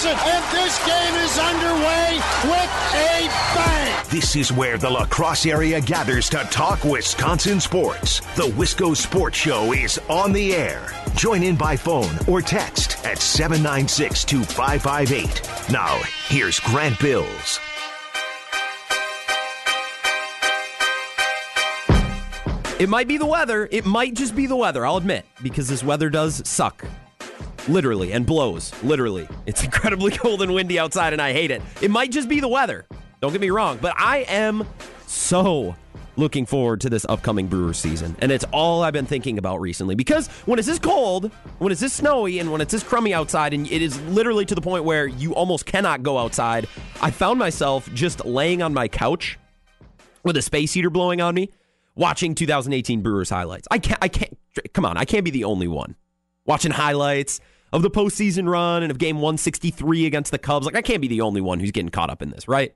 hits it, and this game is underway with a bang. This is where the La Crosse area gathers to talk Wisconsin sports. The Wisco Sports Show is on the air. Join in by phone or text at 796 2558. Now, here's Grant Bills. It might be the weather. It might just be the weather, I'll admit, because this weather does suck. Literally, and blows. Literally. It's incredibly cold and windy outside, and I hate it. It might just be the weather. Don't get me wrong, but I am so looking forward to this upcoming Brewers season. And it's all I've been thinking about recently because when it's this cold, when it's this snowy, and when it's this crummy outside, and it is literally to the point where you almost cannot go outside, I found myself just laying on my couch with a space heater blowing on me watching 2018 Brewers highlights. I can't, I can't, come on, I can't be the only one watching highlights of the postseason run and of game 163 against the Cubs. Like, I can't be the only one who's getting caught up in this, right?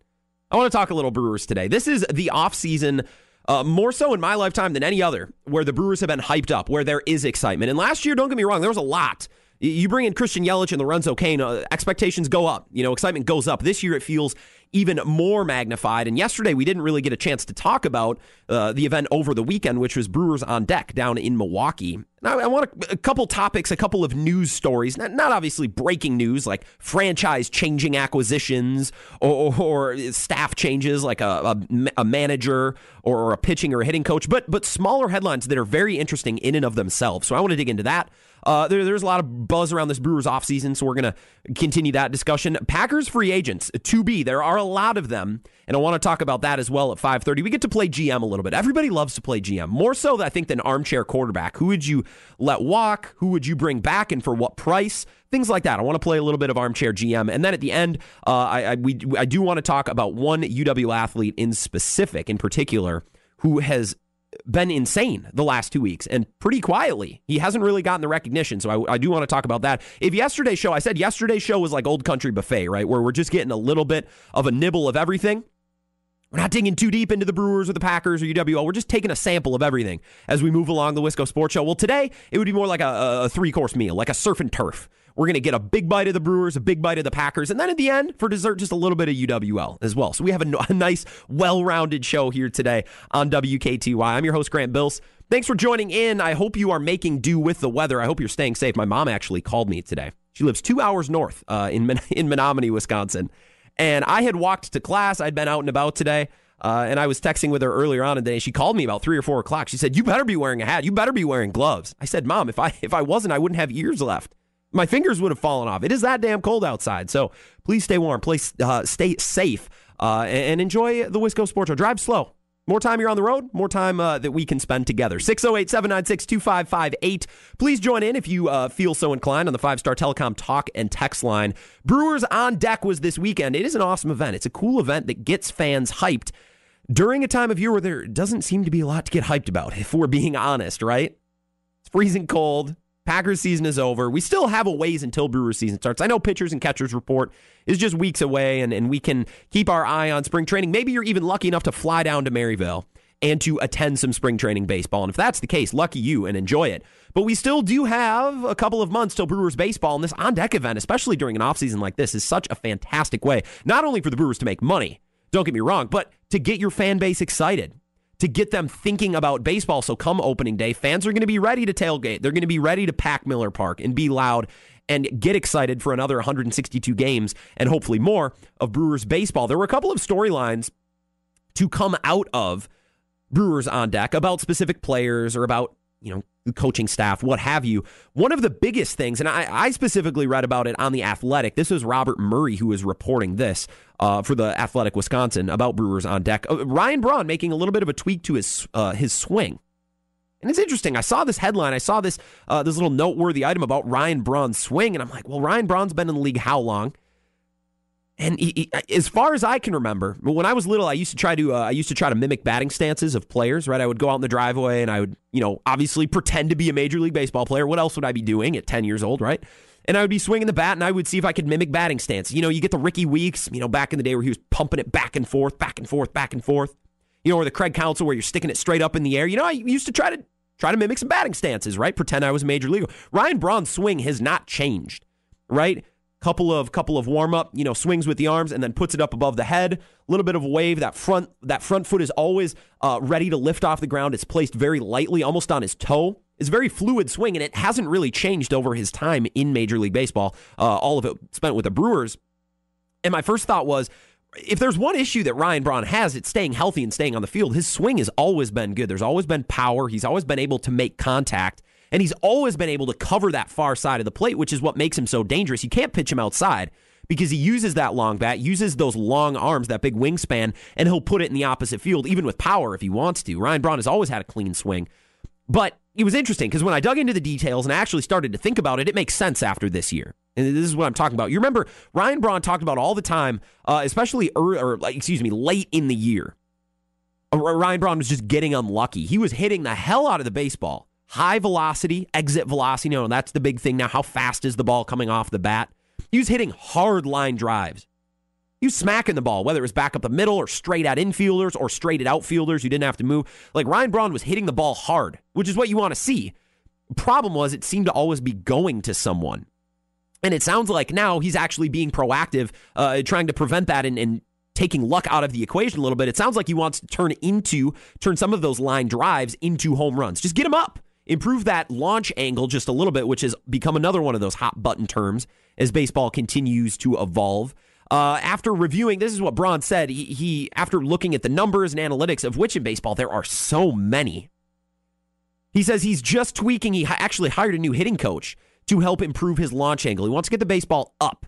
I want to talk a little Brewers today. This is the offseason, uh, more so in my lifetime than any other, where the Brewers have been hyped up, where there is excitement. And last year, don't get me wrong, there was a lot. You bring in Christian Yelich and Lorenzo Cain, uh, expectations go up. You know, excitement goes up. This year, it feels even more magnified. And yesterday, we didn't really get a chance to talk about uh, the event over the weekend, which was Brewers on Deck down in Milwaukee. Now, I want a, a couple topics, a couple of news stories, not, not obviously breaking news like franchise changing acquisitions or, or, or staff changes like a, a, a manager or a pitching or a hitting coach, but but smaller headlines that are very interesting in and of themselves. So I want to dig into that. Uh, there, there's a lot of buzz around this Brewers offseason, so we're going to continue that discussion. Packers free agents to be. There are a lot of them, and I want to talk about that as well at 5:30. We get to play GM a little bit. Everybody loves to play GM more so, I think, than armchair quarterback. Who would you let walk? Who would you bring back, and for what price? Things like that. I want to play a little bit of armchair GM, and then at the end, uh, I, I we I do want to talk about one UW athlete in specific, in particular, who has been insane the last two weeks and pretty quietly. He hasn't really gotten the recognition. So I, I, do want to talk about that. If yesterday's show, I said yesterday's show was like old country buffet, right? Where we're just getting a little bit of a nibble of everything. We're not digging too deep into the Brewers or the Packers or UWL. We're just taking a sample of everything as we move along the Wisco Sports Show. Well, today it would be more like a, a three course meal, like a surf and turf. We're going to get a big bite of the Brewers, a big bite of the Packers, and then at the end, for dessert, just a little bit of UWL as well. So we have a, a nice, well rounded show here today on WKTY. I'm your host, Grant Bills. Thanks for joining in. I hope you are making do with the weather. I hope you're staying safe. My mom actually called me today. She lives two hours north uh, in, in Menominee, Wisconsin. And I had walked to class. I'd been out and about today. Uh, and I was texting with her earlier on in the day. She called me about three or four o'clock. She said, "You better be wearing a hat. You better be wearing gloves." I said, "Mom, if I if I wasn't, I wouldn't have ears left." My fingers would have fallen off. It is that damn cold outside. So please stay warm. Please uh, stay safe uh, and, enjoy the Wisco Sports Show. Drive slow. More time you're on the road, more time uh, that we can spend together. 608 796 2558. Please join in if you uh, feel so inclined on the five star telecom talk and text line. Brewers on Deck was this weekend. It is an awesome event. It's a cool event that gets fans hyped during a time of year where there doesn't seem to be a lot to get hyped about, if we're being honest, right? It's freezing cold. Packers season is over. We still have a ways until Brewers season starts. I know pitchers and catchers report is just weeks away, and, and we can keep our eye on spring training. Maybe you're even lucky enough to fly down to Maryvale and to attend some spring training baseball. And if that's the case, lucky you and enjoy it. But we still do have a couple of months till Brewers baseball, and this on deck event, especially during an offseason like this, is such a fantastic way, not only for the Brewers to make money, don't get me wrong, but to get your fan base excited to get them thinking about baseball. So come opening day, fans are going to be ready to tailgate. They're going to be ready to pack Miller Park and be loud and get excited for another 162 games and hopefully more of Brewers baseball. There were a couple of storylines to come out of Brewers on deck about specific players or about you know, coaching staff, what have you. One of the biggest things, and I, I specifically read about it on The Athletic. This was Robert Murray who was reporting this uh, for The Athletic Wisconsin about Brewers on deck. Uh, Ryan Braun making a little bit of a tweak to his uh, his swing. And it's interesting. I saw this headline. I saw this uh, this little noteworthy item about Ryan Braun's swing, and I'm like, well, Ryan Braun's been in the league how long? And he, he, as far as I can remember, when I was little, I used to try to uh, I used to try to mimic batting stances of players. Right, I would go out in the driveway and I would, you know, obviously pretend to be a major league baseball player. What else would I be doing at ten years old? Right, and I would be swinging the bat and I would see if I could mimic batting stance. You know, you get the Rickie Weeks, you know, back in the day where he was pumping it back and forth, back and forth, back and forth. You know, or the Craig Counsell where you're sticking it straight up in the air. You know, I used to try to try to mimic some batting stances. Right, pretend I was a major league. Ryan Braun's swing has not changed. Right couple of couple of warm up, you know, swings with the arms, and then puts it up above the head. A little bit of a wave. That front that front foot is always uh, ready to lift off the ground. It's placed very lightly, almost on his toe. It's very fluid swing, and it hasn't really changed over his time in Major League Baseball. Uh, all of it spent with the Brewers. And my first thought was, if there's one issue that Ryan Braun has, it's staying healthy and staying on the field. His swing has always been good. There's always been power. He's always been able to make contact. And he's always been able to cover that far side of the plate, which is what makes him so dangerous. You can't pitch him outside because he uses that long bat, uses those long arms, that big wingspan, and he'll put it in the opposite field, even with power if he wants to. Ryan Braun has always had a clean swing. But it was interesting because when I dug into the details and I actually started to think about it, it makes sense after this year. And this is what I'm talking about. You remember Ryan Braun talked about all the time, uh, especially or excuse me, late in the year. Uh, Ryan Braun was just getting unlucky. He was hitting the hell out of the baseball high velocity, exit velocity. You know, that's the big thing now. How fast is the ball coming off the bat? He was hitting hard line drives. Was smacking the ball, whether it was back up the middle or straight at infielders or straight at outfielders. You didn't have to move. Like Ryan Braun was hitting the ball hard, which is what you want to see. Problem was, it seemed to always be going to someone. And it sounds like now he's actually being proactive, uh, trying to prevent that and, and taking luck out of the equation a little bit. It sounds like he wants to turn into turn some of those line drives into home runs. Just get him up improve that launch angle just a little bit, which has become another one of those hot button terms as baseball continues to evolve. Uh, after reviewing, this is what Braun said. He, he, after looking at the numbers and analytics of which in baseball there are so many, he says he's just tweaking. He actually hired a new hitting coach to help improve his launch angle. He wants to get the baseball up.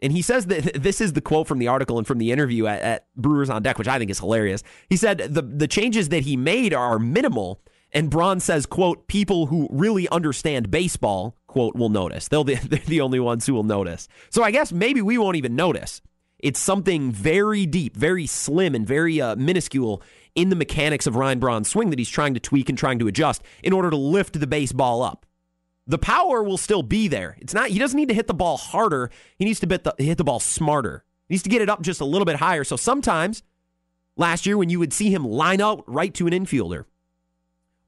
And he says that this is the quote from the article and from the interview at, at Brewers on Deck, which I think is hilarious. He said the the changes that he made are minimal and Braun says, quote, people who really understand baseball, quote, will notice. They'll be, they're the only ones who will notice. So I guess maybe we won't even notice. It's something very deep, very slim, and very uh, minuscule in the mechanics of Ryan Braun's swing that he's trying to tweak and trying to adjust in order to lift the baseball up. The power will still be there. It's not. He doesn't need to hit the ball harder. He needs to the, hit the ball smarter. He needs to get it up just a little bit higher. So sometimes last year when you would see him line out right to an infielder,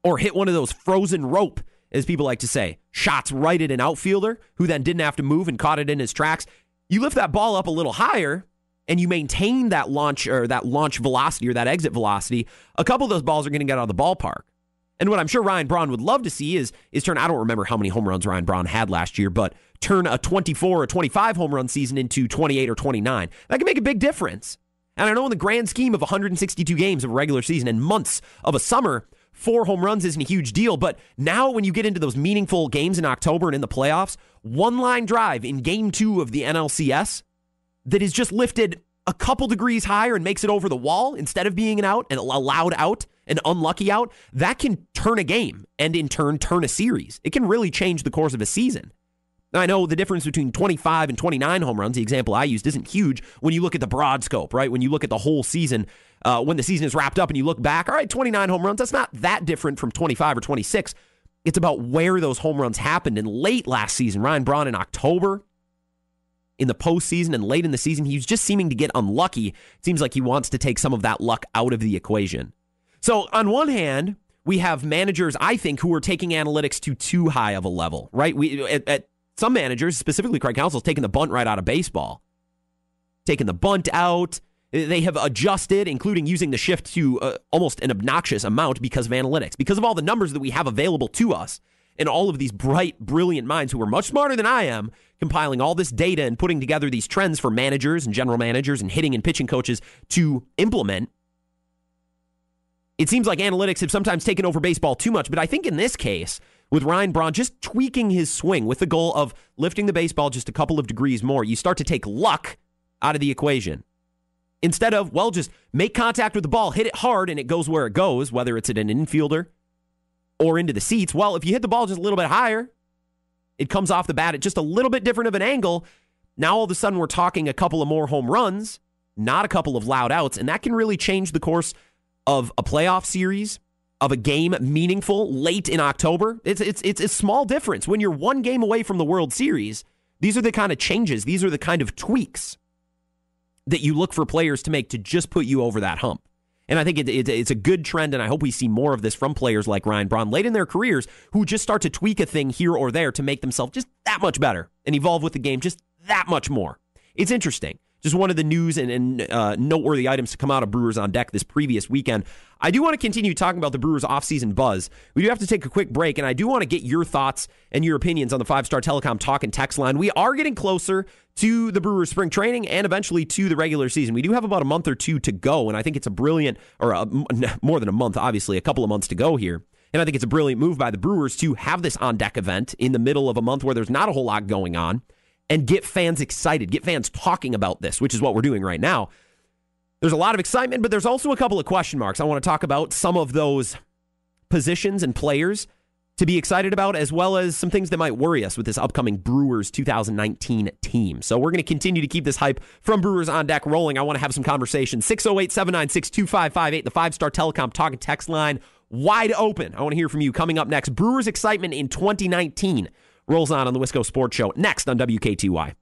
or hit one of those frozen rope, as people like to say, shots right at an outfielder who then didn't have to move and caught it in his tracks. You lift that ball up a little higher and you maintain that launch or that launch velocity or that exit velocity, a couple of those balls are going to get out of the ballpark. And what I'm sure Ryan Braun would love to see is is turn I don't remember how many home runs Ryan Braun had last year, but turn a 24 or 25 home run season into 28 or 29. That can make a big difference. And I know in the grand scheme of 162 games of a regular season and months of a summer, four home runs isn't a huge deal. But now, when you get into those meaningful games in October and in the playoffs, one line drive in game two of the NLCS that is just lifted a couple degrees higher and makes it over the wall instead of being an out and a loud out, an unlucky out, that can turn a game and in turn turn a series. It can really change the course of a season. Now, I know the difference between 25 and 29 home runs, the example I used, isn't huge when you look at the broad scope, right? When you look at the whole season, uh, when the season is wrapped up and you look back, all right, 29 home runs, that's not that different from 25 or 26. It's about where those home runs happened. And late last season, Ryan Braun in October, in the postseason and late in the season, he was just seeming to get unlucky. It seems like he wants to take some of that luck out of the equation. So, on one hand, we have managers, I think, who are taking analytics to too high of a level, right? We at, at some managers, specifically Craig Counsell, taking the bunt right out of baseball, taking the bunt out, they have adjusted, including using the shift to uh, almost an obnoxious amount because of analytics, because of all the numbers that we have available to us, and all of these bright, brilliant minds who are much smarter than I am, compiling all this data and putting together these trends for managers and general managers and hitting and pitching coaches to implement. It seems like analytics have sometimes taken over baseball too much, but I think in this case, with Ryan Braun just tweaking his swing with the goal of lifting the baseball just a couple of degrees more, you start to take luck out of the equation. Instead of, well, just make contact with the ball, hit it hard, and it goes where it goes, whether it's at an infielder or into the seats. Well, if you hit the ball just a little bit higher, it comes off the bat at just a little bit different of an angle. Now all of a sudden we're talking a couple of more home runs, not a couple of loud outs, and that can really change the course of a playoff series, of a game meaningful late in October. It's it's it's a small difference when you're one game away from the World Series. These are the kind of changes, these are the kind of tweaks that you look for players to make to just put you over that hump. And I think it, it, it's a good trend, and I hope we see more of this from players like Ryan Braun late in their careers who just start to tweak a thing here or there to make themselves just that much better and evolve with the game just that much more. It's interesting. Just one of the news and, and uh, noteworthy items to come out of Brewers on deck this previous weekend. I do want to continue talking about the Brewers offseason buzz. We do have to take a quick break, and I do want to get your thoughts and your opinions on the five star telecom talk and text line. We are getting closer to the Brewers spring training and eventually to the regular season. We do have about a month or two to go, and I think it's a brilliant, or a, more than a month, obviously, a couple of months to go here. And I think it's a brilliant move by the Brewers to have this on deck event in the middle of a month where there's not a whole lot going on and get fans excited, get fans talking about this, which is what we're doing right now. There's a lot of excitement, but there's also a couple of question marks. I want to talk about some of those positions and players to be excited about, as well as some things that might worry us with this upcoming Brewers 2019 team. So we're going to continue to keep this hype from Brewers on deck rolling. I want to have some conversation. 608 796 2558, the five star telecom talk and text line wide open. I want to hear from you coming up next. Brewers excitement in 2019 rolls on on the Wisco Sports Show next on WKTY.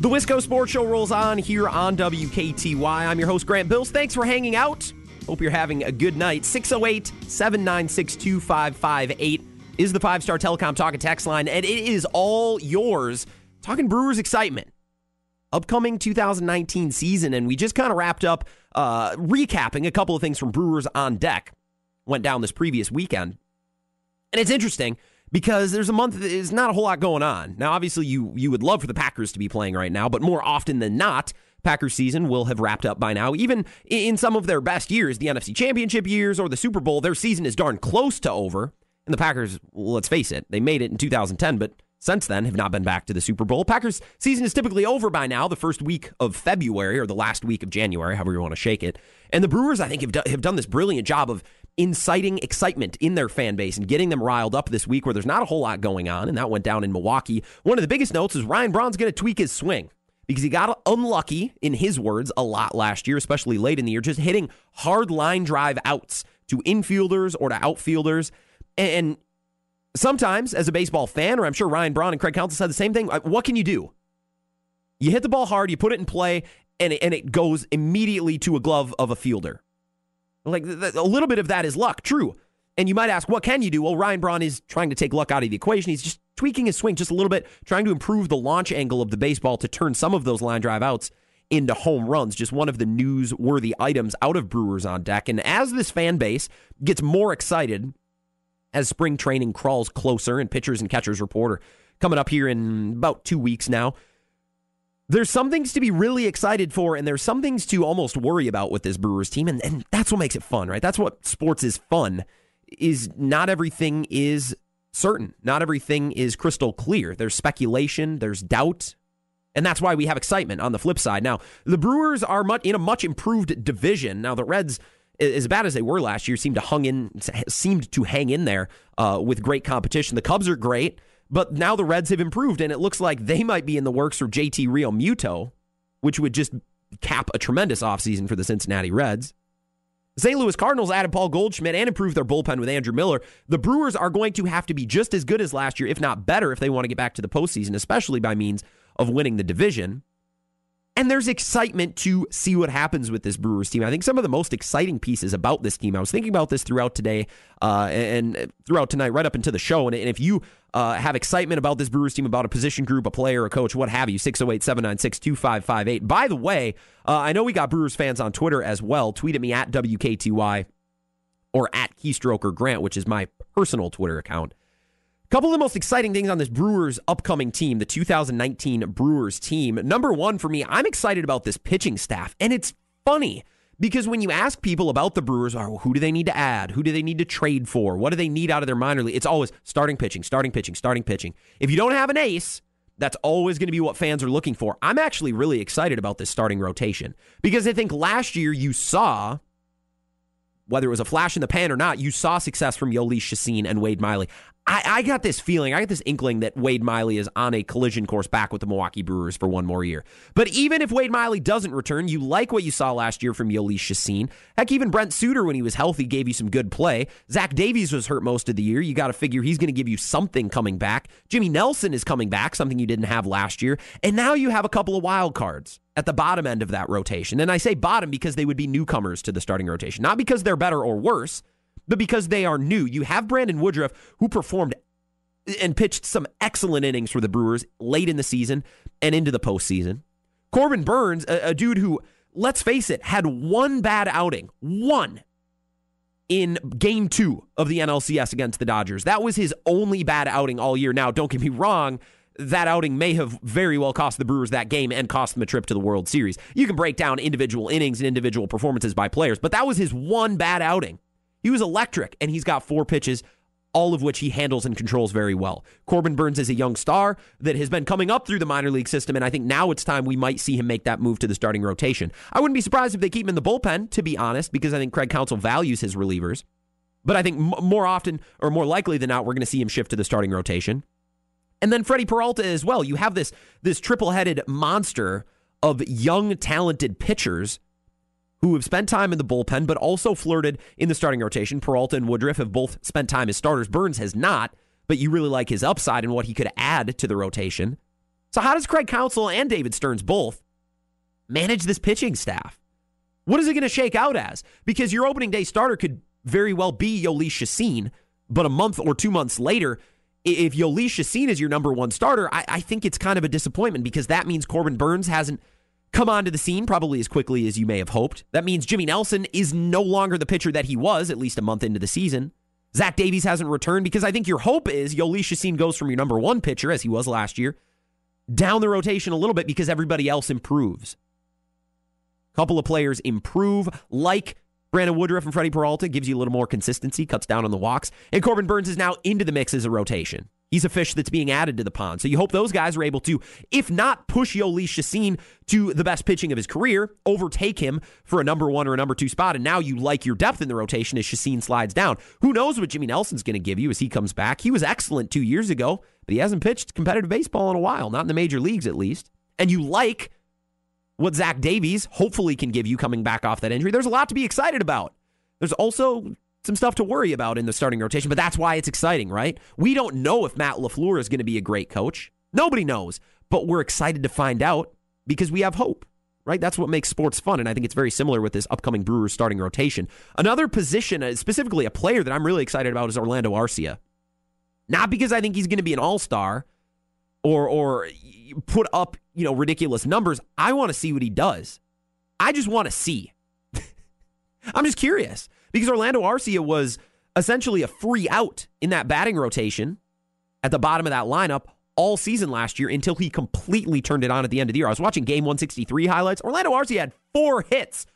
The Wisco Sports Show rolls on here on WKTY. I'm your host, Grant Bills. Thanks for hanging out. Hope you're having a good night. 608 796 2558 is the five star telecom talk and text line, and it is all yours. Talking Brewers excitement upcoming 2019 season, and we just kind of wrapped up uh, recapping a couple of things from Brewers on deck. Went down this previous weekend, and it's interesting because there's a month there's not a whole lot going on. Now, obviously, you you would love for the Packers to be playing right now, but more often than not. Packers season will have wrapped up by now. Even in some of their best years, the NFC Championship years or the Super Bowl, their season is darn close to over. And the Packers, let's face it, they made it in 2010, but since then have not been back to the Super Bowl. Packers season is typically over by now, the first week of February or the last week of January, however you want to shake it. And the Brewers, I think, have, do, have done this brilliant job of inciting excitement in their fan base and getting them riled up this week where there's not a whole lot going on. And that went down in Milwaukee. One of the biggest notes is Ryan Braun's going to tweak his swing because he got unlucky, in his words, a lot last year, especially late in the year, just hitting hard line drive outs to infielders or to outfielders. And sometimes as a baseball fan, or I'm sure Ryan Braun and Craig Counsell said the same thing, uh, what can you do? You hit the ball hard, you put it in play, and it, and it goes immediately to a glove of a fielder. Like a little bit of that is luck, true. And you might ask, what can you do? Well, Ryan Braun is trying to take luck out of the equation. He's just tweaking his swing just a little bit, trying to improve the launch angle of the baseball to turn some of those line drive outs into home runs. Just one of the newsworthy items out of Brewers on deck. And as this fan base gets more excited as spring training crawls closer and pitchers and catchers report are coming up here in about two weeks now. There's some things to be really excited for, and there's some things to almost worry about with this Brewers team, and, and that's what makes it fun, right? That's what sports is fun. Is not everything is certain. Not everything is crystal clear. There's speculation, there's doubt, and that's why we have excitement on the flip side. Now, the Brewers are much, in a much improved division. Now, the Reds as bad as they were last year, seemed to hung in, seemed to hang in there uh, with great competition. The Cubs are great, but now the Reds have improved, and it looks like they might be in the works for JT Realmuto, which would just cap a tremendous offseason for the Cincinnati Reds. St. Louis Cardinals added Paul Goldschmidt and improved their bullpen with Andrew Miller. The Brewers are going to have to be just as good as last year, if not better, if they want to get back to the postseason, especially by means of winning the division. And there's excitement to see what happens with this Brewers team. I think some of the most exciting pieces about this team, I was thinking about this throughout today uh, and throughout tonight, right up into the show. And, if you uh, have excitement about this Brewers team, about a position group, a player, a coach, what have you, 608 796 2558. By the way, uh, I know we got Brewers fans on Twitter as well. Tweet at me at WKTY or at Keystroker Grant, which is my personal Twitter account couple of the most exciting things on this Brewers upcoming team, the 2019 Brewers team. Number one for me, I'm excited about this pitching staff. And it's funny because when you ask people about the Brewers, oh, who do they need to add? Who do they need to trade for? What do they need out of their minor league? It's always starting pitching, starting pitching, starting pitching. If you don't have an ace, that's always going to be what fans are looking for. I'm actually really excited about this starting rotation because I think last year you saw whether it was a flash in the pan or not, you saw success from Jhoulys Chacin and Wade Miley. I, I, got this feeling, I got this inkling that Wade Miley is on a collision course back with the Milwaukee Brewers for one more year. But even if Wade Miley doesn't return, you like what you saw last year from Jhoulys Chacin. Heck, even Brent Suter, when he was healthy, gave you some good play. Zach Davies was hurt most of the year. You got to figure he's going to give you something coming back. Jimmy Nelson is coming back, something you didn't have last year. And now you have a couple of wild cards at the bottom end of that rotation. And I say bottom because they would be newcomers to the starting rotation, not because they're better or worse, but because they are new. You have Brandon Woodruff, who performed and pitched some excellent innings for the Brewers late in the season and into the postseason. Corbin Burnes, a, a dude who, let's face it, had one bad outing, one in game two of the NLCS against the Dodgers. That was his only bad outing all year. Now, don't get me wrong, that outing may have very well cost the Brewers that game and cost them a trip to the World Series. You can break down individual innings and individual performances by players, but that was his one bad outing. He was electric, and he's got four pitches all of which he handles and controls very well. Corbin Burnes is a young star that has been coming up through the minor league system, and I think now it's time we might see him make that move to the starting rotation. I wouldn't be surprised if they keep him in the bullpen, to be honest, because I think Craig Counsell values his relievers. But I think more often, or more likely than not, we're going to see him shift to the starting rotation. And then Freddy Peralta as well. You have this this triple headed monster of young, talented pitchers who have spent time in the bullpen, but also flirted in the starting rotation. Peralta and Woodruff have both spent time as starters. Burnes has not, but you really like his upside and what he could add to the rotation. So, how does Craig Counsell and David Stearns both manage this pitching staff? What is it going to shake out as? Because your opening day starter could very well be Chacin, but a month or two months later, if Chacin is your number one starter, I, I think it's kind of a disappointment because that means Corbin Burnes hasn't come onto the scene probably as quickly as you may have hoped. That means Jimmy Nelson is no longer the pitcher that he was at least a month into the season. Zach Davies hasn't returned because I think your hope is Jhoulys Chacin goes from your number one pitcher, as he was last year, down the rotation a little bit because everybody else improves. A couple of players improve, like Brandon Woodruff and Freddy Peralta, gives you a little more consistency, cuts down on the walks. And Corbin Burnes is now into the mix as a rotation. He's a fish that's being added to the pond. So you hope those guys are able to, if not push Jhoulys Chacin to the best pitching of his career, overtake him for a number one or a number two spot. And now you like your depth in the rotation as Chacin slides down. Who knows what Jimmy Nelson's going to give you as he comes back? He was excellent two years ago, but he hasn't pitched competitive baseball in a while, not in the major leagues at least. And you like what Zach Davies hopefully can give you coming back off that injury. There's a lot to be excited about. There's also some stuff to worry about in the starting rotation, but that's why it's exciting, right? We don't know if Matt LaFleur is going to be a great coach. Nobody knows, but we're excited to find out because we have hope, right? That's what makes sports fun. And I think it's very similar with this upcoming Brewers starting rotation. Another position, uh, specifically a player that I'm really excited about, is Orlando Arcia. Not because I think he's going to be an all star or, or put up, you know, ridiculous numbers. I want to see what he does. I just want to see. I'm just curious because Orlando Arcia was essentially a free out in that batting rotation at the bottom of that lineup all season last year until he completely turned it on at the end of the year. I was watching game 163 highlights. Orlando Arcia had four hits,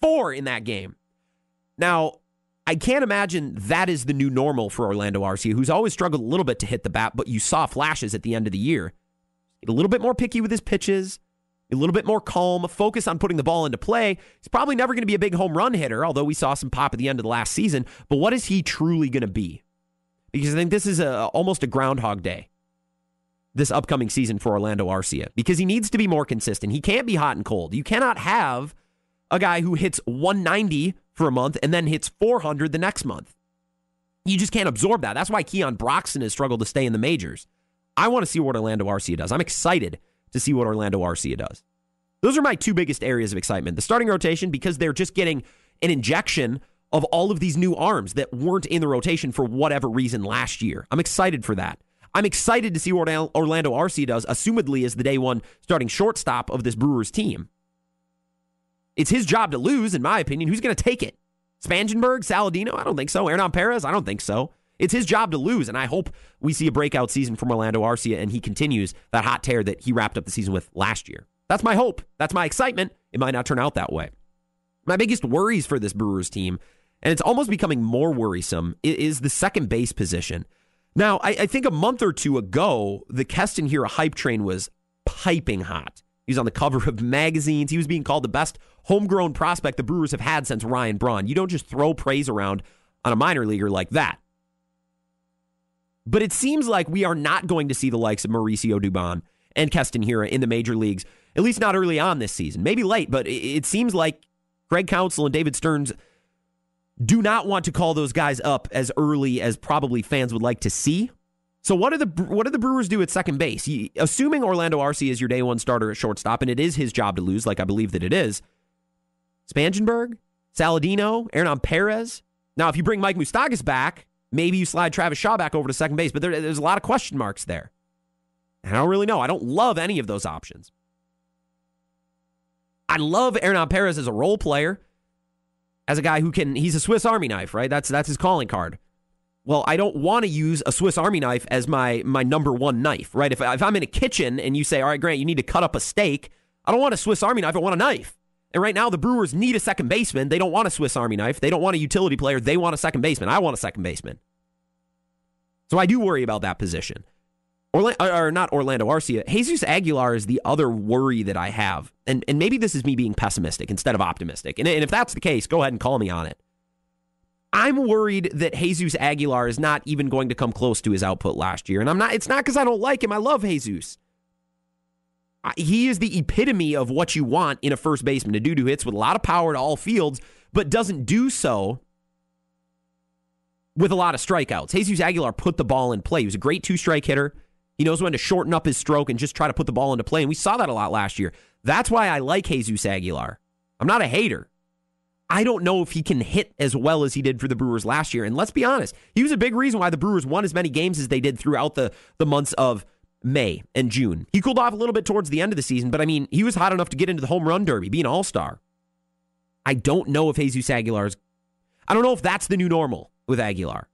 four in that game. Now, I can't imagine that is the new normal for Orlando Arcia, who's always struggled a little bit to hit the bat, but you saw flashes at the end of the year. A little bit more picky with his pitches, a little bit more calm, focus on putting the ball into play. He's probably never going to be a big home run hitter, although we saw some pop at the end of the last season. But what is he truly going to be? Because I think this is a, almost a groundhog day this upcoming season for Orlando Arcia because he needs to be more consistent. He can't be hot and cold. You cannot have a guy who hits 190 for a month and then hits 400 the next month. You just can't absorb that. That's why Keon Broxton has struggled to stay in the majors. I want to see what Orlando Arcia does. I'm excited to see what Orlando Arcia does. Those are my two biggest areas of excitement. The starting rotation, because they're just getting an injection of all of these new arms that weren't in the rotation for whatever reason last year. I'm excited for that. I'm excited to see what Orlando Arcia does, assumedly as the day one starting shortstop of this Brewers team. It's his job to lose, in my opinion. Who's going to take it? Spangenberg, Saladino? I don't think so. Hernan Perez? I don't think so. It's his job to lose, and I hope we see a breakout season from Orlando Arcia and he continues that hot tear that he wrapped up the season with last year. That's my hope. That's my excitement. It might not turn out that way. My biggest worries for this Brewers team, and it's almost becoming more worrisome, is the second base position. Now, I, I think a month or two ago, the Keston Hiura hype train was piping hot. He was on the cover of magazines. He was being called the best homegrown prospect the Brewers have had since Ryan Braun. You don't just throw praise around on a minor leaguer like that. But it seems like we are not going to see the likes of Mauricio Dubon and Keston Hiura in the major leagues, at least not early on this season. Maybe late, but it seems like Greg Counsell and David Stearns do not want to call those guys up as early as probably fans would like to see. So what do the what do the Brewers do at second base? Assuming Orlando Arcia is your day one starter at shortstop, and it is his job to lose, like I believe that it is. Spangenberg, Saladino, Hernan Perez. Now, if you bring Mike Moustakas back, maybe you slide Travis Shaw back over to second base, but there, there's a lot of question marks there. And I don't really know. I don't love any of those options. I love Hernan Perez as a role player, as a guy who can. He's a Swiss Army knife, right? That's that's his calling card. Well, I don't want to use a Swiss Army knife as my my number one knife, right? If if I'm in a kitchen and you say, "All right, Grant, you need to cut up a steak," I don't want a Swiss Army knife. I want a knife. And right now, the Brewers need a second baseman. They don't want a Swiss Army knife. They don't want a utility player. They want a second baseman. I want a second baseman. So I do worry about that position. Orlando, or not Orlando Arcia. Jesus Aguilar is the other worry that I have. And, and maybe this is me being pessimistic instead of optimistic. And, and if that's the case, go ahead and call me on it. I'm worried that Jesus Aguilar is not even going to come close to his output last year. And I'm not, it's not because I don't like him. I love Jesus. He is the epitome of what you want in a first baseman, to do who hits with a lot of power to all fields, but doesn't do so with a lot of strikeouts. Jesus Aguilar put the ball in play. He was a great two strike hitter. He knows when to shorten up his stroke and just try to put the ball into play. And we saw that a lot last year. That's why I like Jesus Aguilar. I'm not a hater. I don't know if he can hit as well as he did for the Brewers last year. And let's be honest, he was a big reason why the Brewers won as many games as they did throughout the, the months of May and June. He cooled off a little bit towards the end of the season, but I mean, he was hot enough to get into the home run derby, be an all star. I don't know if Jesus Aguilar is, I don't know if that's the new normal with Aguilar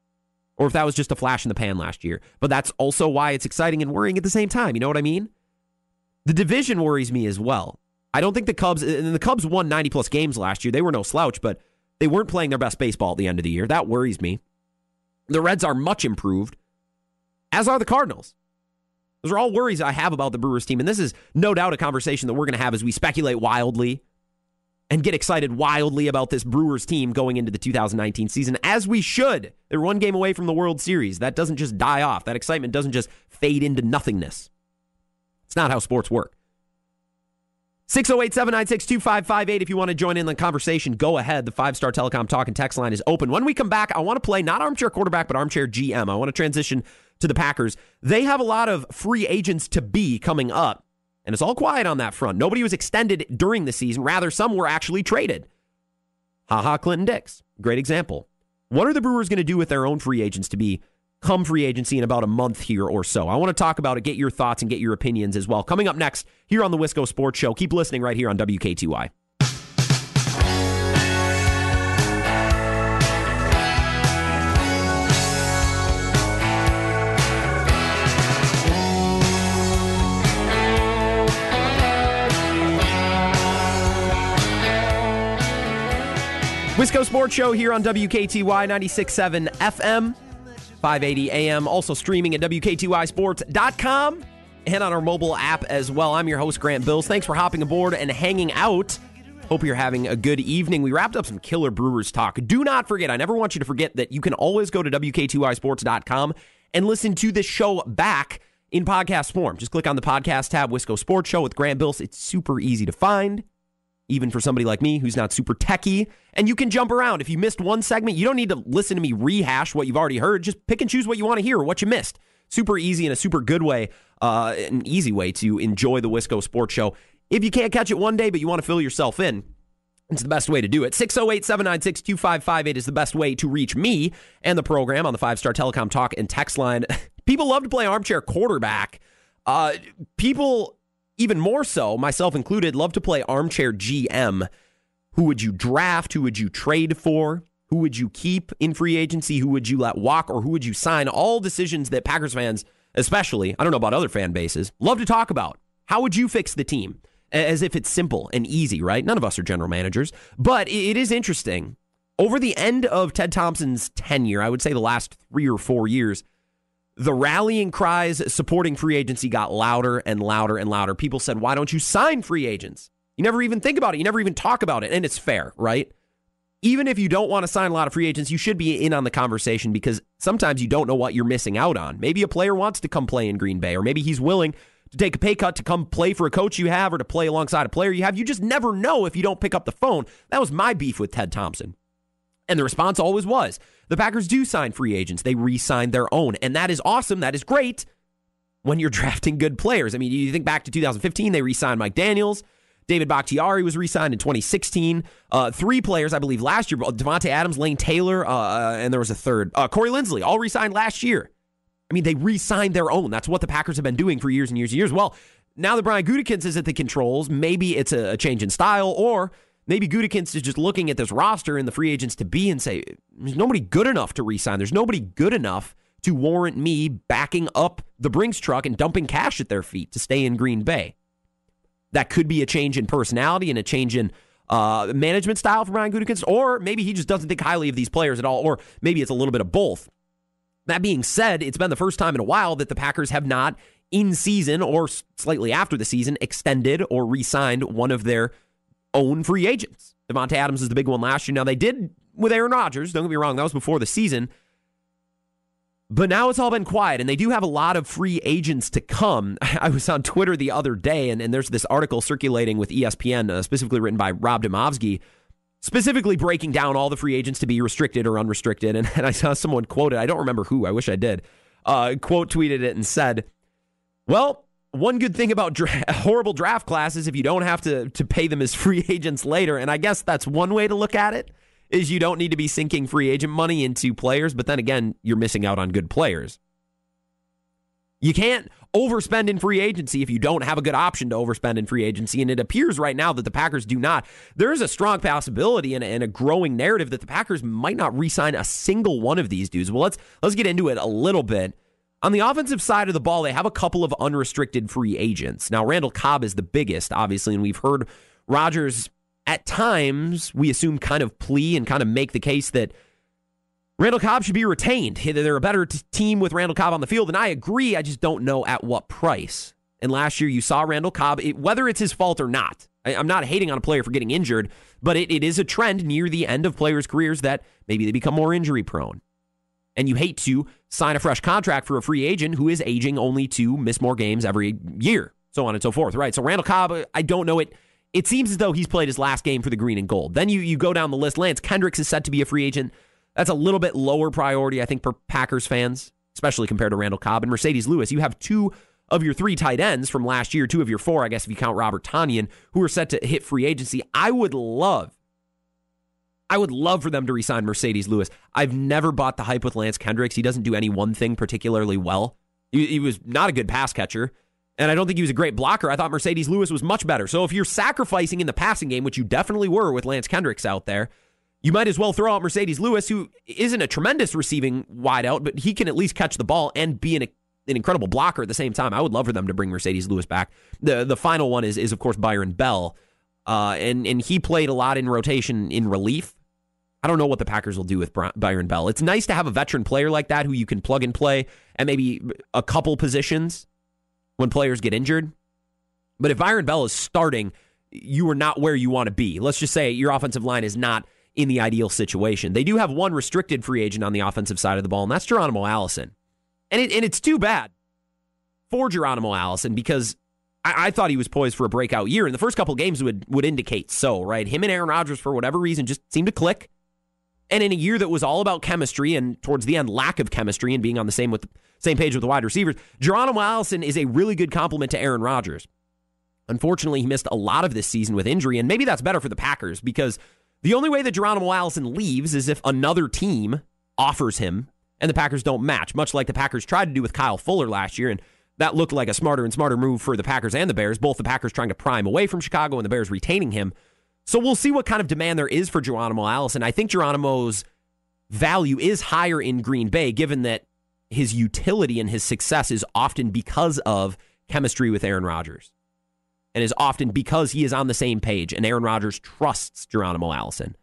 or if that was just a flash in the pan last year. But that's also why it's exciting and worrying at the same time. You know what I mean? The division worries me as well. I don't think the Cubs, and the Cubs won 90 plus games last year. They were no slouch, but they weren't playing their best baseball at the end of the year. That worries me. The Reds are much improved, as are the Cardinals. Those are all worries I have about the Brewers team. And this is no doubt a conversation that we're going to have as we speculate wildly and get excited wildly about this Brewers team going into the 2019 season, as we should. They're one game away from the World Series. That doesn't just die off, that excitement doesn't just fade into nothingness. It's not how sports work. 608 796 2558. If you want to join in the conversation, go ahead. The five star telecom talk and text line is open. When we come back, I want to play not armchair quarterback, but armchair GM. I want to transition to the Packers. They have a lot of free agents to be coming up. And it's all quiet on that front. Nobody was extended during the season. Rather, some were actually traded. Ha ha, Clinton Dix. Great example. What are the Brewers going to do with their own free agents to be come free agency in about a month here or so? I want to talk about it, get your thoughts, and get your opinions as well. Coming up next here on the Wisco Sports Show. Keep listening right here on WKTY. Wisco Sports Show here on WKTY 96.7 FM, 580 AM. Also streaming at WKTYSports.com and on our mobile app as well. I'm your host, Grant Bills. Thanks for hopping aboard and hanging out. Hope you're having a good evening. We wrapped up some killer Brewers talk. Do not forget, I never want you to forget that you can always go to WKTYSports.com and listen to this show back in podcast form. Just click on the podcast tab, Wisco Sports Show with Grant Bills. It's super easy to find even for somebody like me who's not super techy. And you can jump around. If you missed one segment, you don't need to listen to me rehash what you've already heard. Just pick and choose what you want to hear or what you missed. Super easy and a super good way, uh, an easy way to enjoy the Wisco Sports Show. If you can't catch it one day, but you want to fill yourself in, it's the best way to do it. 608 796 2558 is the best way to reach me and the program on the five star telecom talk and text line. People love to play armchair quarterback. Uh, people even more so, myself included, love to play armchair GM. Who would you draft? Who would you trade for? Who would you keep in free agency? Who would you let walk or who would you sign? All decisions that Packers fans, especially, I don't know about other fan bases, love to talk about. How would you fix the team? As if it's simple and easy, right? None of us are general managers, but it is interesting. Over the end of Ted Thompson's tenure, I would say the last three or four years, the rallying cries supporting free agency got louder and louder and louder. People said, why don't you sign free agents? You never even think about it. You never even talk about it. And it's fair, right? Even if you don't want to sign a lot of free agents, you should be in on the conversation because sometimes you don't know what you're missing out on. Maybe a player wants to come play in Green Bay, or maybe he's willing to take a pay cut to come play for a coach you have or to play alongside a player you have. You just never know if you don't pick up the phone. That was my beef with Ted Thompson. And the response always was the Packers do sign free agents. They re sign their own. And that is awesome. That is great when you're drafting good players. I mean, you think back to 2015, they re signed Mike Daniels. David Bakhtiari was re signed in 2016. Uh, three players, I believe, last year Davante Adams, Lane Taylor, uh, uh, and there was a third. Uh, Corey Linsley, all re signed last year. I mean, they re signed their own. That's what the Packers have been doing for years and years and years. Well, now that Brian Gutekunst is at the controls, maybe it's a, a change in style, or maybe Gutekunst is just looking at this roster and the free agents to be and say, there's nobody good enough to re sign. There's nobody good enough to warrant me backing up the Brinks truck and dumping cash at their feet to stay in Green Bay. That could be a change in personality and a change in uh, management style for Brian Gutekunst, or maybe he just doesn't think highly of these players at all, or maybe it's a little bit of both. That being said, it's been the first time in a while that the Packers have not, in season or slightly after the season, extended or re signed one of their own free agents. Davante Adams is the big one last year. Now, they did with Aaron Rodgers. Don't get me wrong, that was before the season. But now it's all been quiet, and they do have a lot of free agents to come. I was on Twitter the other day, and, and there's this article circulating with ESPN, uh, specifically written by Rob Demovsky, specifically breaking down all the free agents to be restricted or unrestricted. And, and I saw someone quote it. I don't remember who. I wish I did. Uh, quote tweeted it and said, "Well, one good thing about dra- horrible draft classes if you don't have to to pay them as free agents later." And I guess that's one way to look at it is you don't need to be sinking free agent money into players, but then again, you're missing out on good players. You can't overspend in free agency if you don't have a good option to overspend in free agency. And it appears right now that the Packers do not. There is a strong possibility and, and a growing narrative that the Packers might not re-sign a single one of these dudes. Well, let's let's get into it a little bit. On the offensive side of the ball, they have a couple of unrestricted free agents. Now, Randall Cobb is the biggest, obviously, and we've heard Rodgers at times, we assume kind of plea and kind of make the case that Randall Cobb should be retained. They're a better t- team with Randall Cobb on the field. And I agree. I just don't know at what price. And last year, you saw Randall Cobb, it, whether it's his fault or not. I, am not hating on a player for getting injured, but it, it is a trend near the end of players' careers that maybe they become more injury prone. And you hate to sign a fresh contract for a free agent who is aging only to miss more games every year, so on and so forth, right? So Randall Cobb, I don't know it it seems as though he's played his last game for the green and gold. Then you you go down the list. Lance Kendricks is set to be a free agent. That's a little bit lower priority, I think, for Packers fans, especially compared to Randall Cobb and Marcedes Lewis. You have two of your three tight ends from last year, two of your four, I guess, if you count Robert Tonyan, who are set to hit free agency. I would love, I would love for them to resign Marcedes Lewis. I've never bought the hype with Lance Kendricks. He doesn't do any one thing particularly well. He, he was not a good pass catcher. And I don't think he was a great blocker. I thought Marcedes Lewis was much better. So if you're sacrificing in the passing game, which you definitely were with Lance Kendricks out there, you might as well throw out Marcedes Lewis, who isn't a tremendous receiving wideout, but he can at least catch the ball and be an, an incredible blocker at the same time. I would love for them to bring Marcedes Lewis back. The the final one is is of course Byron Bell, uh, and and he played a lot in rotation in relief. I don't know what the Packers will do with Byron Bell. It's nice to have a veteran player like that who you can plug and play and maybe a couple positions when players get injured. But if Byron Bell is starting, you are not where you want to be. Let's just say your offensive line is not in the ideal situation. They do have one restricted free agent on the offensive side of the ball, and that's Geronimo Allison. And, it, and it's too bad for Geronimo Allison because I, I, thought he was poised for a breakout year. And the first couple games would, would indicate so, right? Him and Aaron Rodgers, for whatever reason, just seemed to click. And in a year that was all about chemistry and towards the end, lack of chemistry and being on the same with same page with the wide receivers, Geronimo Allison is a really good complement to Aaron Rodgers. Unfortunately, he missed a lot of this season with injury, and maybe that's better for the Packers because the only way that Geronimo Allison leaves is if another team offers him and the Packers don't match, much like the Packers tried to do with Kyle Fuller last year. And that looked like a smarter and smarter move for the Packers and the Bears, both the Packers trying to prime away from Chicago and the Bears retaining him. So we'll see what kind of demand there is for Geronimo Allison. I think Geronimo's value is higher in Green Bay, given that his utility and his success is often because of chemistry with Aaron Rodgers. And is often because he is on the same page and Aaron Rodgers trusts Geronimo Allison.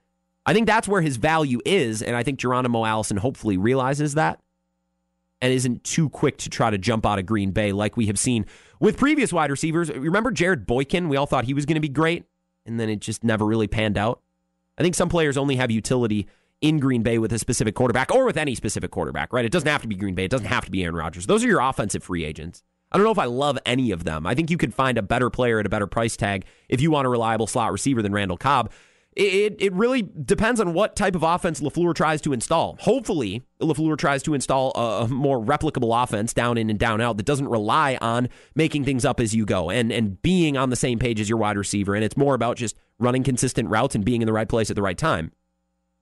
I think that's where his value is, and I think Geronimo Allison hopefully realizes that and isn't too quick to try to jump out of Green Bay like we have seen with previous wide receivers. Remember Jarrett Boykin? We all thought he was going to be great, and then it just never really panned out. I think some players only have utility in Green Bay with a specific quarterback or with any specific quarterback, right? It doesn't have to be Green Bay. It doesn't have to be Aaron Rodgers. Those are your offensive free agents. I don't know if I love any of them. I think you could find a better player at a better price tag if you want a reliable slot receiver than Randall Cobb. It, it really depends on what type of offense LaFleur tries to install. Hopefully, LaFleur tries to install a more replicable offense down in and down out that doesn't rely on making things up as you go and, and being on the same page as your wide receiver. And it's more about just running consistent routes and being in the right place at the right time.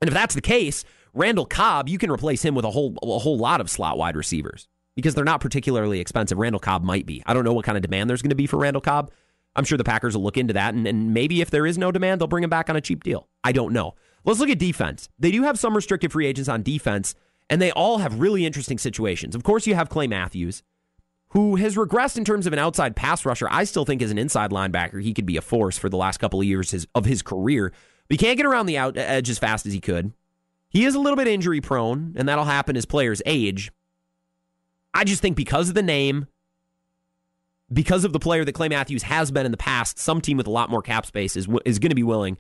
And if that's the case, Randall Cobb, you can replace him with a whole a whole lot of slot wide receivers because they're not particularly expensive. Randall Cobb might be. I don't know what kind of demand there's going to be for Randall Cobb. I'm sure the Packers will look into that, and, and maybe if there is no demand, they'll bring him back on a cheap deal. I don't know. Let's look at defense. They do have some restricted free agents on defense, and they all have really interesting situations. Of course, you have Clay Matthews, who has regressed in terms of an outside pass rusher. I still think as an inside linebacker, he could be a force for the last couple of years of his career. But he can't get around the out edge as fast as he could. He is a little bit injury prone, and that'll happen as players age. I just think because of the name, because of the player that Clay Matthews has been in the past, some team with a lot more cap space is, is going to be willing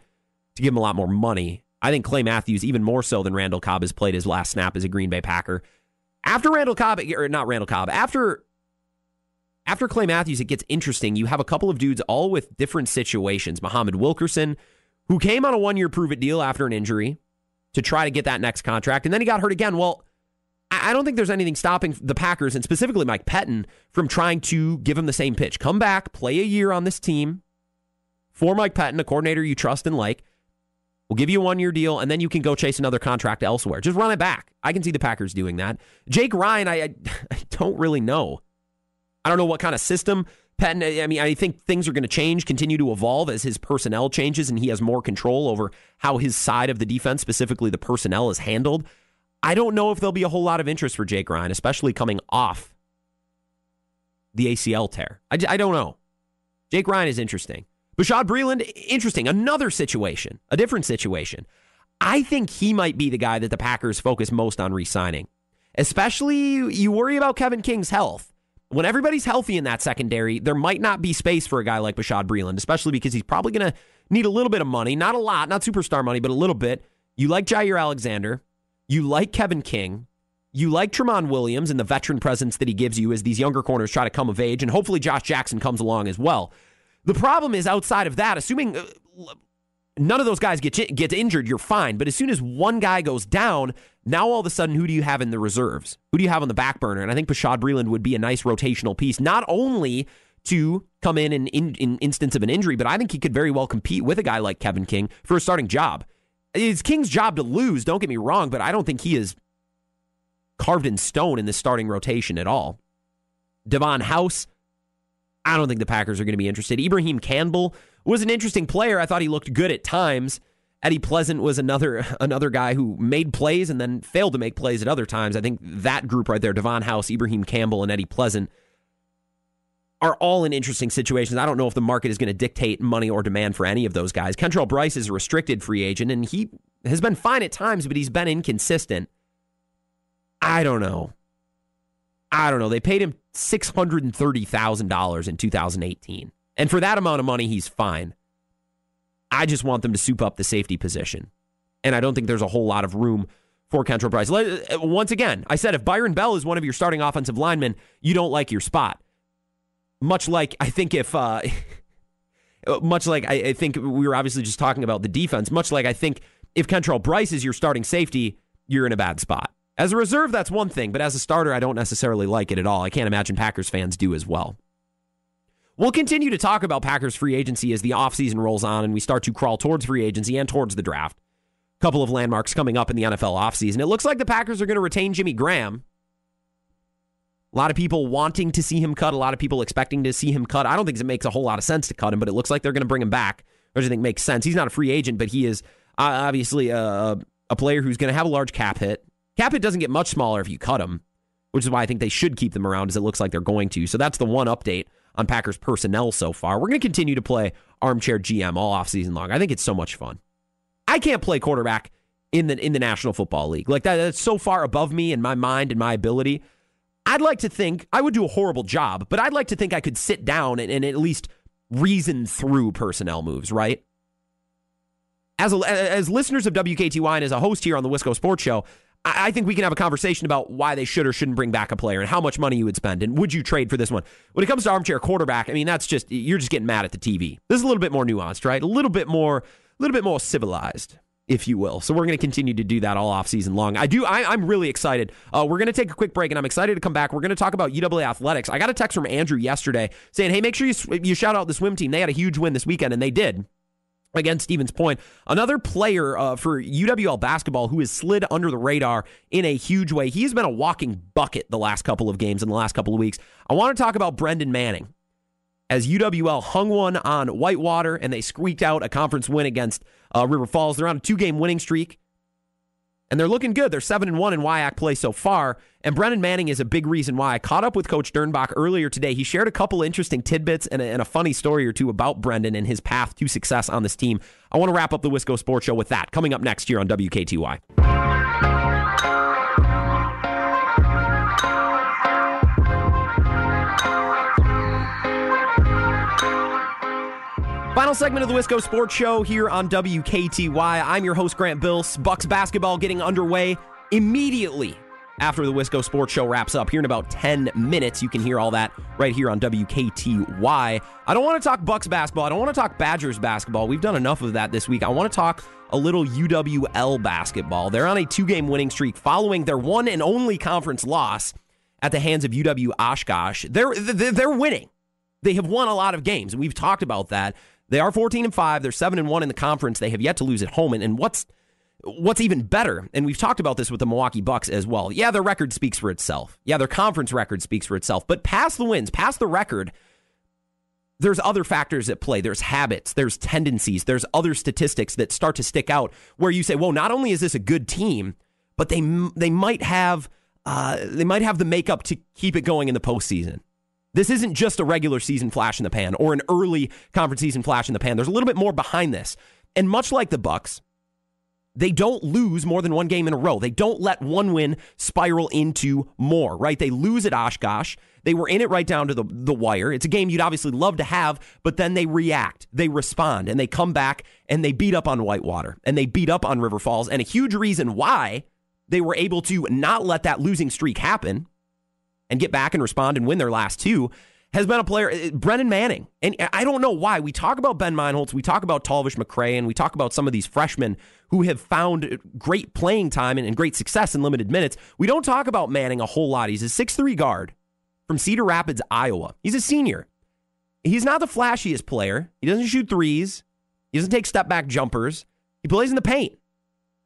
to give him a lot more money. I think Clay Matthews, even more so than Randall Cobb, has played his last snap as a Green Bay Packer. After Randall Cobb, or not Randall Cobb, after after Clay Matthews, it gets interesting. You have a couple of dudes all with different situations. Muhammad Wilkerson, who came on a one year prove it deal after an injury to try to get that next contract, and then he got hurt again. Well, I don't think there's anything stopping the Packers and specifically Mike Pettine from trying to give him the same pitch. Come back, play a year on this team for Mike Pettine, a coordinator you trust and like. We'll give you a one year deal, and then you can go chase another contract elsewhere. Just run it back. I can see the Packers doing that. Jake Ryan, I, I, I don't really know. I don't know what kind of system Pettine, I mean, I think things are going to change, continue to evolve as his personnel changes and he has more control over how his side of the defense, specifically the personnel, is handled. I don't know if there'll be a whole lot of interest for Jake Ryan, especially coming off the ACL tear. I, I don't know. Jake Ryan is interesting. Bashaud Breeland, interesting. Another situation, a different situation. I think he might be the guy that the Packers focus most on re signing. Especially, you worry about Kevin King's health. When everybody's healthy in that secondary, there might not be space for a guy like Bashaud Breeland, especially because he's probably going to need a little bit of money. Not a lot, not superstar money, but a little bit. You like Jaire Alexander. You like Kevin King. You like Tramon Williams and the veteran presence that he gives you as these younger corners try to come of age, and hopefully Josh Jackson comes along as well. The problem is outside of that, assuming uh, none of those guys get get injured, you're fine. But as soon as one guy goes down, now all of a sudden, who do you have in the reserves? Who do you have on the back burner? And I think Bashaud Breeland would be a nice rotational piece, not only to come in in, in in instance of an injury, but I think he could very well compete with a guy like Kevin King for a starting job. It's King's job to lose, don't get me wrong, but I don't think he is carved in stone in this starting rotation at all. Davon House, I don't think the Packers are going to be interested. Ibraheim Campbell was an interesting player. I thought he looked good at times. Eddie Pleasant was another another guy who made plays and then failed to make plays at other times. I think that group right there, Davon House, Ibraheim Campbell, and Eddie Pleasant, are all in interesting situations. I don't know if the market is going to dictate money or demand for any of those guys. Kentrell Brice is a restricted free agent, and he has been fine at times, but he's been inconsistent. I don't know. I don't know. They paid him $630,000 in 2018. And for that amount of money, he's fine. I just want them to soup up the safety position. And I don't think there's a whole lot of room for Kentrell Brice. Uh, once again, I said if Byron Bell is one of your starting offensive linemen, you don't like your spot much like I think if uh, much like I, I, think we were obviously just talking about the defense, much like I think if Kentrell Brice is your starting safety, you're in a bad spot. As a reserve, that's one thing, but as a starter, I don't necessarily like it at all. I can't imagine Packers fans do as well. We'll continue to talk about Packers free agency as the offseason rolls on and we start to crawl towards free agency and towards the draft. A couple of landmarks coming up in the NFL offseason. It looks like the Packers are going to retain Jimmy Graham a lot of people wanting to see him cut, a lot of people expecting to see him cut. I don't think it makes a whole lot of sense to cut him, but it looks like they're going to bring him back, which I think makes sense. He's not a free agent, but he is uh, obviously a, a player who's going to have a large cap hit. Cap hit doesn't get much smaller if you cut him, which is why I think they should keep them around, as it looks like they're going to. So that's the one update on Packers personnel so far. We're going to continue to play armchair GM all offseason long. I think it's so much fun. I can't play quarterback in the in the National Football League. Like that that's so far above me in my mind and my ability I'd like to think I would do a horrible job, but I'd like to think I could sit down and, and at least reason through personnel moves, right? As, a, as listeners of WKTY and as a host here on the Wisco Sports Show, I, I think we can have a conversation about why they should or shouldn't bring back a player and how much money you would spend and would you trade for this one. When it comes to armchair quarterback, I mean, that's just, you're just getting mad at the TV. This is a little bit more nuanced, right? A little bit more a little bit more civilized if you will. So we're going to continue to do that all off season long. I do. I, am really excited. Uh, we're going to take a quick break, and I'm excited to come back. We're going to talk about UWA athletics. I got a text from Andrew yesterday saying, "Hey, make sure you you shout out the swim team. They had a huge win this weekend, and they did." Against Stevens Point, another player uh, for UWL basketball who has slid under the radar in a huge way. He's been a walking bucket the last couple of games in the last couple of weeks. I want to talk about Brendan Manning as UWL hung one on Whitewater and they squeaked out a conference win against uh, River Falls. They're on a two game winning streak and they're looking good. They're 7 and 1 in WIAC play so far. And Brendan Manning is a big reason why. I caught up with Coach Dernbach earlier today. He shared a couple interesting tidbits and a, and a funny story or two about Brendan and his path to success on this team. I want to wrap up the Wisco Sports Show with that coming up next year on WKTY. Final segment of the Wisco Sports Show here on WKTY. I'm your host, Grant Bills. Bucks basketball getting underway immediately after the Wisco Sports Show wraps up here in about 10 minutes. You can hear all that right here on WKTY. I don't want to talk Bucks basketball. I don't want to talk Badgers basketball. We've done enough of that this week. I want to talk a little UWL basketball. They're on a two game winning streak following their one and only conference loss at the hands of UW Oshkosh. They're, they're winning. They have won a lot of games, and we've talked about that. They are 14 and 5. They're 7 and 1 in the conference. They have yet to lose at home. And, and what's what's even better, and we've talked about this with the Milwaukee Bucks as well. Yeah, their record speaks for itself. Yeah, their conference record speaks for itself. But past the wins, past the record, there's other factors at play. There's habits, there's tendencies, there's other statistics that start to stick out where you say, "Well, not only is this a good team, but they they might have uh, they might have the makeup to keep it going in the postseason." This isn't just a regular season flash in the pan or an early conference season flash in the pan. There's a little bit more behind this. And much like the Bucks, they don't lose more than one game in a row. They don't let one win spiral into more, right? They lose at Oshkosh. They were in it right down to the, the wire. It's a game you'd obviously love to have, but then they react, they respond, and they come back and they beat up on Whitewater and they beat up on River Falls. And a huge reason why they were able to not let that losing streak happen and get back and respond and win their last two has been a player, uh, Brennan Manning. And I don't know why. We talk about Ben Meinholz, we talk about Talvish McCray, and we talk about some of these freshmen who have found great playing time and, great success in limited minutes. We don't talk about Manning a whole lot. He's a six-three guard from Cedar Rapids, Iowa. He's a senior. He's not the flashiest player. He doesn't shoot threes. He doesn't take step back jumpers. He plays in the paint,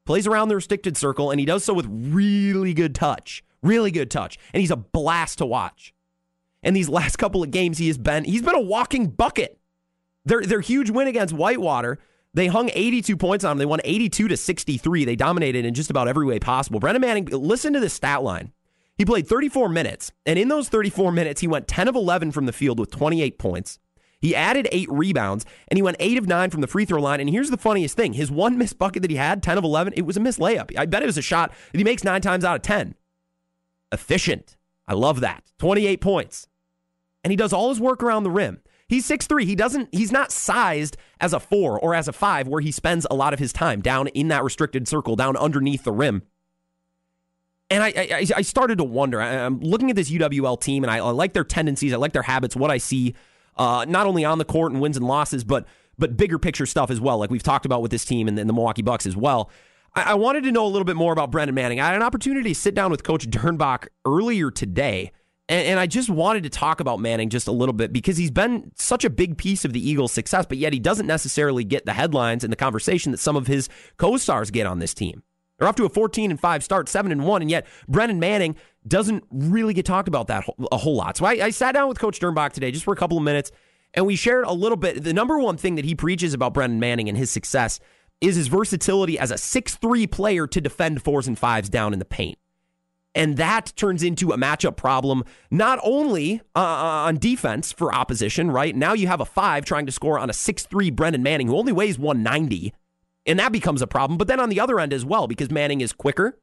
plays around the restricted circle, and he does so with really good touch. Really good touch. And he's a blast to watch. And these last couple of games, he has been he's been a walking bucket. Their their huge win against Whitewater, they hung 82 points on them. They won 82 to 63. They dominated in just about every way possible. Brennan Manning, listen to this stat line. He played 34 minutes, and in those 34 minutes, he went 10 of 11 from the field with 28 points. He added eight rebounds, and he went eight of nine from the free throw line. And here's the funniest thing: his one missed bucket that he had, 10 of 11, it was a missed layup. I bet it was a shot that he makes nine times out of 10 efficient. I love that. 28 points. And he does all his work around the rim. He's 6'3. He doesn't he's not sized as a 4 or as a 5 where he spends a lot of his time down in that restricted circle down underneath the rim. And I, I, I started to wonder. I, am looking at this UWL team, and I, I, like their tendencies. I like their habits. What I see, uh, not only on the court and wins and losses, but but bigger picture stuff as well. Like we've talked about with this team and, and the Milwaukee Bucks as well. I, wanted to know a little bit more about Brendan Manning. I had an opportunity to sit down with Coach Dernbach earlier today, and, and I just wanted to talk about Manning just a little bit because he's been such a big piece of the Eagles' success, but yet he doesn't necessarily get the headlines and the conversation that some of his co-stars get on this team. They're off to a 14 and 5 start, 7 and 1, and yet Brendan Manning doesn't really get talked about that a whole lot. So I, I sat down with Coach Dernbach today just for a couple of minutes, and we shared a little bit. The number one thing that he preaches about Brendan Manning and his success is his versatility as a six-three player to defend fours and fives down in the paint. And that turns into a matchup problem, not only uh, uh, on defense for opposition, right? Now you have a five trying to score on a six-three Brendan Manning who only weighs 190. And that becomes a problem. But then on the other end as well, because Manning is quicker,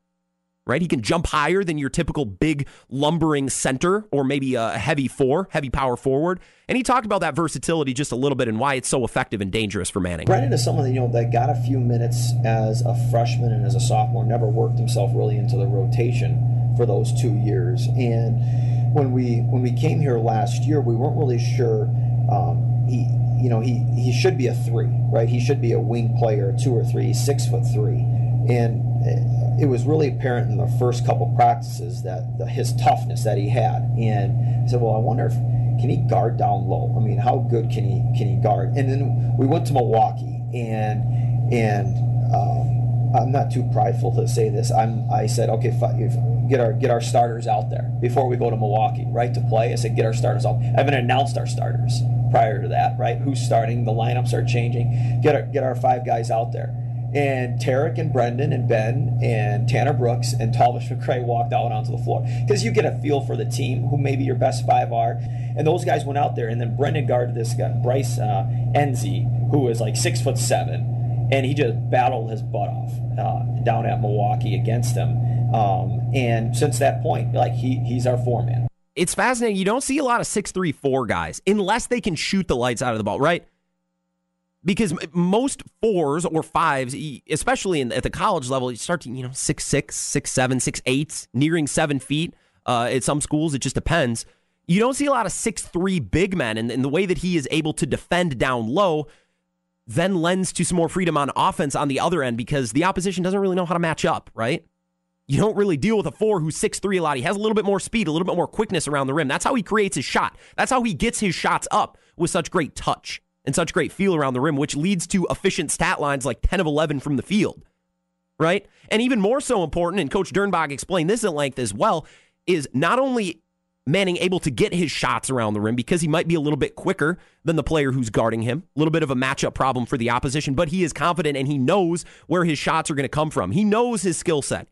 right? He can jump higher than your typical big lumbering center or maybe a heavy four, heavy power forward. And he talked about that versatility just a little bit and why it's so effective and dangerous for Manning. Brendan is someone that, you know that got a few minutes as a freshman and as a sophomore, never worked himself really into the rotation for those two years. And when we when we came here last year, we weren't really sure. Um, he you know, he, he should be a three, right? He should be a wing player, two or three, six foot three. And it was really apparent in the first couple practices that the, his toughness that he had. And I said, well, I wonder if can he guard down low? I mean, how good can he can he guard? And then we went to Milwaukee, and and um, I'm not too prideful to say this. I'm I said, okay, get our get our starters out there before we go to Milwaukee, right, to play. I said, get our starters out. I haven't announced our starters prior to that, right? Who's starting? The lineups are changing. Get our get our five guys out there and Tarek and Brendan and Ben and Tanner Brooks and Talvish McCray walked out onto the floor because you get a feel for the team, who maybe your best five are. And those guys went out there, and then Brendan guarded this guy, Bryce uh, Nze, who was like six foot seven, and he just battled his butt off uh, down at Milwaukee against him. Um, and since that point, like he he's our foreman. It's fascinating. You don't see a lot of six three four guys unless they can shoot the lights out of the ball, right? Because most fours or fives, especially in, at the college level, you start to you know six six, six seven, six eight, nearing seven feet. Uh, at some schools, it just depends. You don't see a lot of six three big men, and, and the way that he is able to defend down low then lends to some more freedom on offense on the other end because the opposition doesn't really know how to match up, right? You don't really deal with a four who's six three a lot. He has a little bit more speed, a little bit more quickness around the rim. That's how he creates his shot. That's how he gets his shots up with such great touch and such great feel around the rim, which leads to efficient stat lines like 10 of 11 from the field, right? And even more so important, and Coach Dernbach explained this at length as well, is not only Manning able to get his shots around the rim because he might be a little bit quicker than the player who's guarding him, a little bit of a matchup problem for the opposition, but he is confident and he knows where his shots are going to come from. He knows his skill set.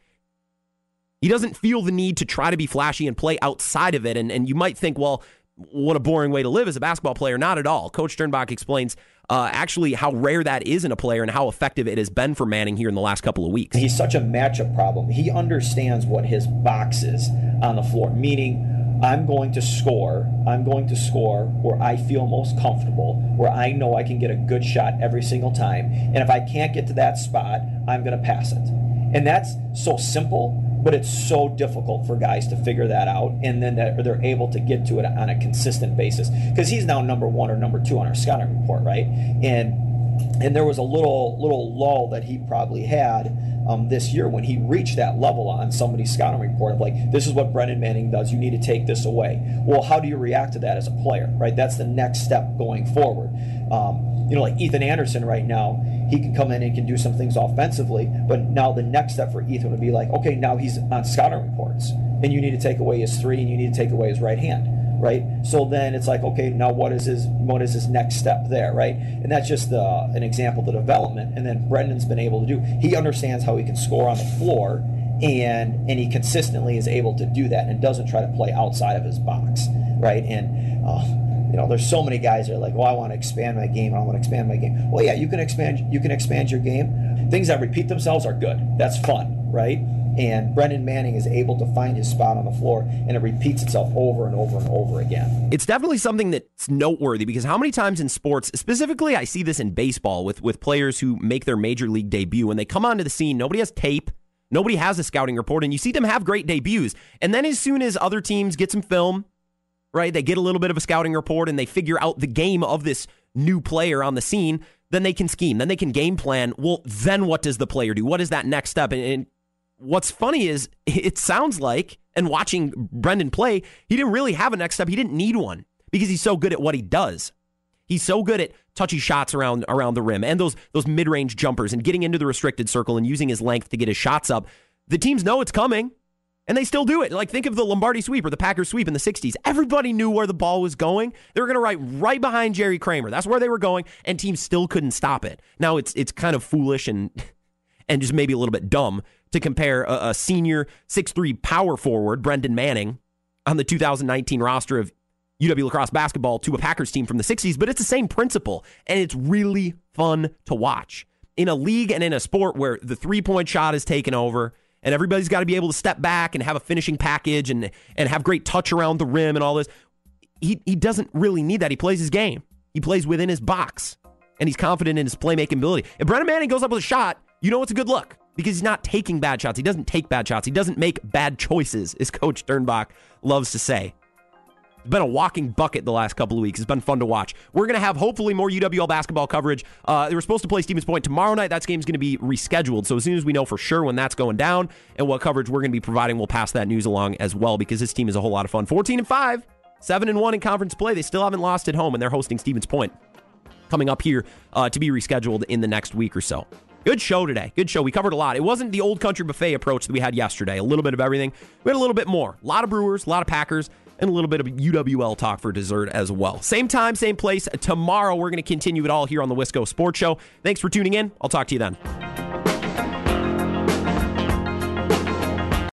He doesn't feel the need to try to be flashy and play outside of it. And, and you might think, well, what a boring way to live as a basketball player. Not at all. Coach Dernbach explains uh, actually how rare that is in a player and how effective it has been for Manning here in the last couple of weeks. He's such a matchup problem. He understands what his box is on the floor, meaning I'm going to score. I'm going to score where I feel most comfortable, where I know I can get a good shot every single time. And if I can't get to that spot, I'm going to pass it. And that's so simple, but it's so difficult for guys to figure that out and then that they're able to get to it on a consistent basis. Because he's now number one or number two on our scouting report right? And and there was a little little lull that he probably had um, this year when he reached that level on somebody's scouting report of like this is what Brendan Manning does. You need to take this away. Well how do you react to that as a player right? That's the next step going forward. Um, you know like Ethan Anderson right now he can come in and can do some things offensively. But now the next step for Ethan would be like, okay, now he's on scouting reports, and you need to take away his three, and you need to take away his right hand, right? So then it's like, okay, now what is his what is his next step there, right? And that's just uh, an example of the development. And then Brendan's been able to do. He understands how he can score on the floor, and and he consistently is able to do that, and doesn't try to play outside of his box, right? And uh, you know, there's so many guys that are like, "Well, I want to expand my game. I want to expand my game." Well, yeah, you can expand. You can expand your game. Things that repeat themselves are good. That's fun, right? And Brendan Manning is able to find his spot on the floor, and it repeats itself over and over and over again. It's definitely something that's noteworthy because how many times in sports, specifically, I see this in baseball with with players who make their major league debut when they come onto the scene. Nobody has tape. Nobody has a scouting report, and you see them have great debuts. And then, as soon as other teams get some film, right? They get a little bit of a scouting report and they figure out the game of this new player on the scene. Then they can scheme. Then they can game plan. Well, then what does the player do? What is that next step? And, and what's funny is it sounds like, and watching Brendan play, he didn't really have a next step. He didn't need one because he's so good at what he does. He's so good at touchy shots around around the rim and those those mid range jumpers and getting into the restricted circle and using his length to get his shots up. The teams know it's coming. And they still do it. Like, think of the Lombardi sweep or the Packers sweep in the 60s. Everybody knew where the ball was going. They were going to write right behind Jerry Kramer. That's where they were going, and teams still couldn't stop it. Now, it's it's kind of foolish and and just maybe a little bit dumb to compare a, a senior six-three power forward, Brendan Manning, on the 2019 roster of UW La Crosse basketball to a Packers team from the 60s, but it's the same principle, and it's really fun to watch. In a league and in a sport where the three point shot is taken over, and everybody's got to be able to step back and have a finishing package and and have great touch around the rim and all this. He he doesn't really need that. He plays his game. He plays within his box, and he's confident in his playmaking ability. If Brendan Manning goes up with a shot, you know it's a good look because he's not taking bad shots. He doesn't take bad shots. He doesn't make bad choices, as Coach Dernbach loves to say. It's been a walking bucket the last couple of weeks. It's been fun to watch. We're going to have hopefully more UWL basketball coverage. Uh, they were supposed to play Stevens Point tomorrow night. That game's going to be rescheduled. So as soon as we know for sure when that's going down and what coverage we're going to be providing, we'll pass that news along as well because this team is a whole lot of fun. 14 and 5, 7 and 1 in conference play. They still haven't lost at home, and they're hosting Stevens Point coming up here uh, to be rescheduled in the next week or so. Good show today. Good show. We covered a lot. It wasn't the old country buffet approach that we had yesterday. A little bit of everything. We had a little bit more. A lot of Brewers, a lot of Packers, and a little bit of UWL talk for dessert as well. Same time, same place. Tomorrow, we're going to continue it all here on the Wisco Sports Show. Thanks for tuning in. I'll talk to you then.